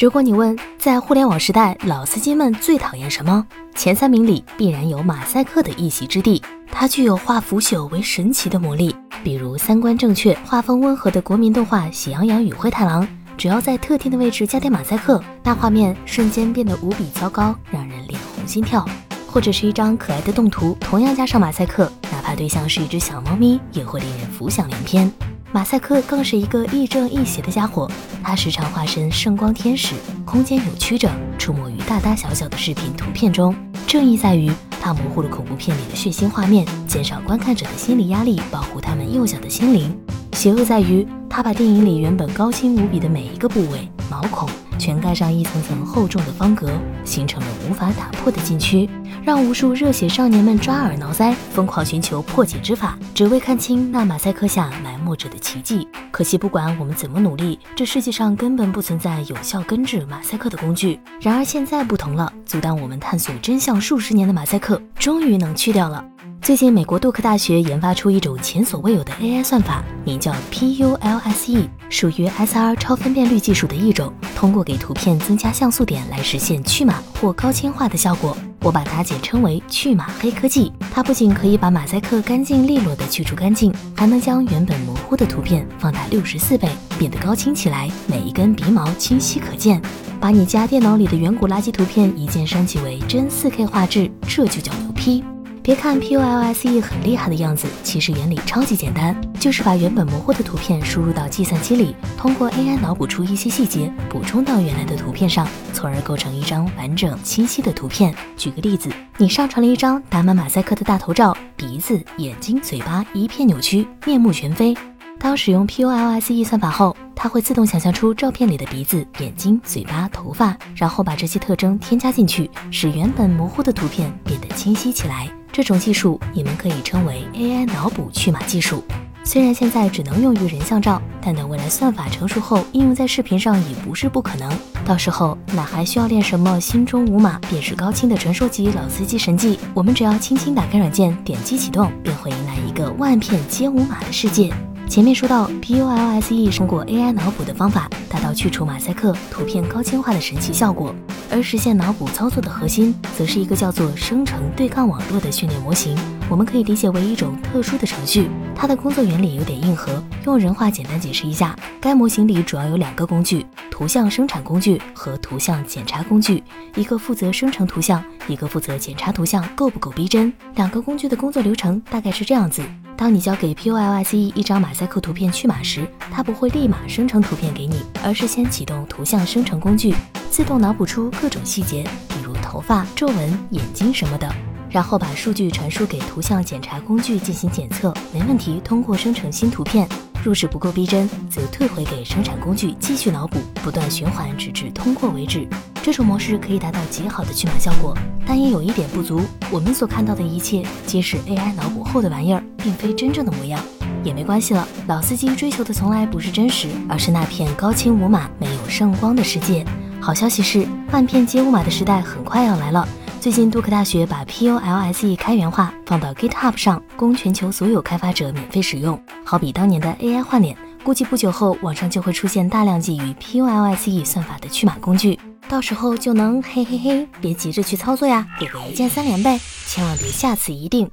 如果你问在互联网时代老司机们最讨厌什么，前三名里必然有马赛克的一席之地。它具有化腐朽为神奇的魔力，比如三观正确、画风温和的国民动画《喜羊羊与灰太狼》，只要在特定的位置加点马赛克，那画面瞬间变得无比糟糕，让人脸红心跳。或者是一张可爱的动图，同样加上马赛克，哪怕对象是一只小猫咪，也会令人浮想联翩。马赛克更是一个亦正亦邪的家伙，他时常化身圣光天使，空间扭曲着，出没于大大小小的视频图片中。正义在于他模糊了恐怖片里的血腥画面，减少观看者的心理压力，保护他们幼小的心灵。邪恶在于他把电影里原本高清无比的每一个部位毛孔，全盖上一层层厚重的方格，形成了无法打破的禁区。让无数热血少年们抓耳挠腮，疯狂寻求破解之法，只为看清那马赛克下埋没着的奇迹。可惜，不管我们怎么努力，这世界上根本不存在有效根治马赛克的工具。然而现在不同了，阻挡我们探索真相数十年的马赛克，终于能去掉了。最近，美国杜克大学研发出一种前所未有的 AI 算法，名叫 PULSE，属于 SR 超分辨率技术的一种，通过给图片增加像素点来实现去码或高清化的效果。我把它简称为去码黑科技。它不仅可以把马赛克干净利落的去除干净，还能将原本模糊的图片放大六十四倍，变得高清起来，每一根鼻毛清晰可见，把你家电脑里的远古垃圾图片一键升级为真四 K 画质，这就叫牛批。别看 PULSE 很厉害的样子，其实原理超级简单，就是把原本模糊的图片输入到计算机里，通过 AI 脑补出一些细节，补充到原来的图片上，从而构成一张完整清晰的图片。举个例子，你上传了一张打满马赛克的大头照，鼻子、眼睛、嘴巴一片扭曲，面目全非。当使用 PULSE 算法后，它会自动想象出照片里的鼻子、眼睛、嘴巴、头发，然后把这些特征添加进去，使原本模糊的图片变得清晰起来。这种技术你们可以称为 AI 脑补去码技术。虽然现在只能用于人像照，但等未来算法成熟后，应用在视频上也不是不可能。到时候哪还需要练什么心中无码便是高清的传说级老司机神技？我们只要轻轻打开软件，点击启动，便会迎来一个万片皆无码的世界。前面说到，PULSE 通过 AI 脑补的方法，达到去除马赛克、图片高清化的神奇效果。而实现脑补操作的核心，则是一个叫做生成对抗网络的训练模型。我们可以理解为一种特殊的程序，它的工作原理有点硬核。用人话简单解释一下，该模型里主要有两个工具：图像生产工具和图像检查工具。一个负责生成图像，一个负责检查图像够不够逼真。两个工具的工作流程大概是这样子。当你交给 PULSE 一张马赛克图片去码时，它不会立马生成图片给你，而是先启动图像生成工具，自动脑补出各种细节，比如头发、皱纹、眼睛什么的，然后把数据传输给图像检查工具进行检测，没问题，通过生成新图片。若是不够逼真，则退回给生产工具继续脑补，不断循环，直至通过为止。这种模式可以达到极好的去码效果，但也有一点不足。我们所看到的一切皆是 AI 脑补后的玩意儿，并非真正的模样。也没关系了，老司机追求的从来不是真实，而是那片高清无码、没有圣光的世界。好消息是，万片皆无码的时代很快要来了。最近，杜克大学把 PULSE 开源化放到 GitHub 上，供全球所有开发者免费使用。好比当年的 AI 换脸，估计不久后网上就会出现大量基于 PULSE 算法的去码工具，到时候就能嘿嘿嘿，别急着去操作呀，给个一键三连呗，千万别下次一定。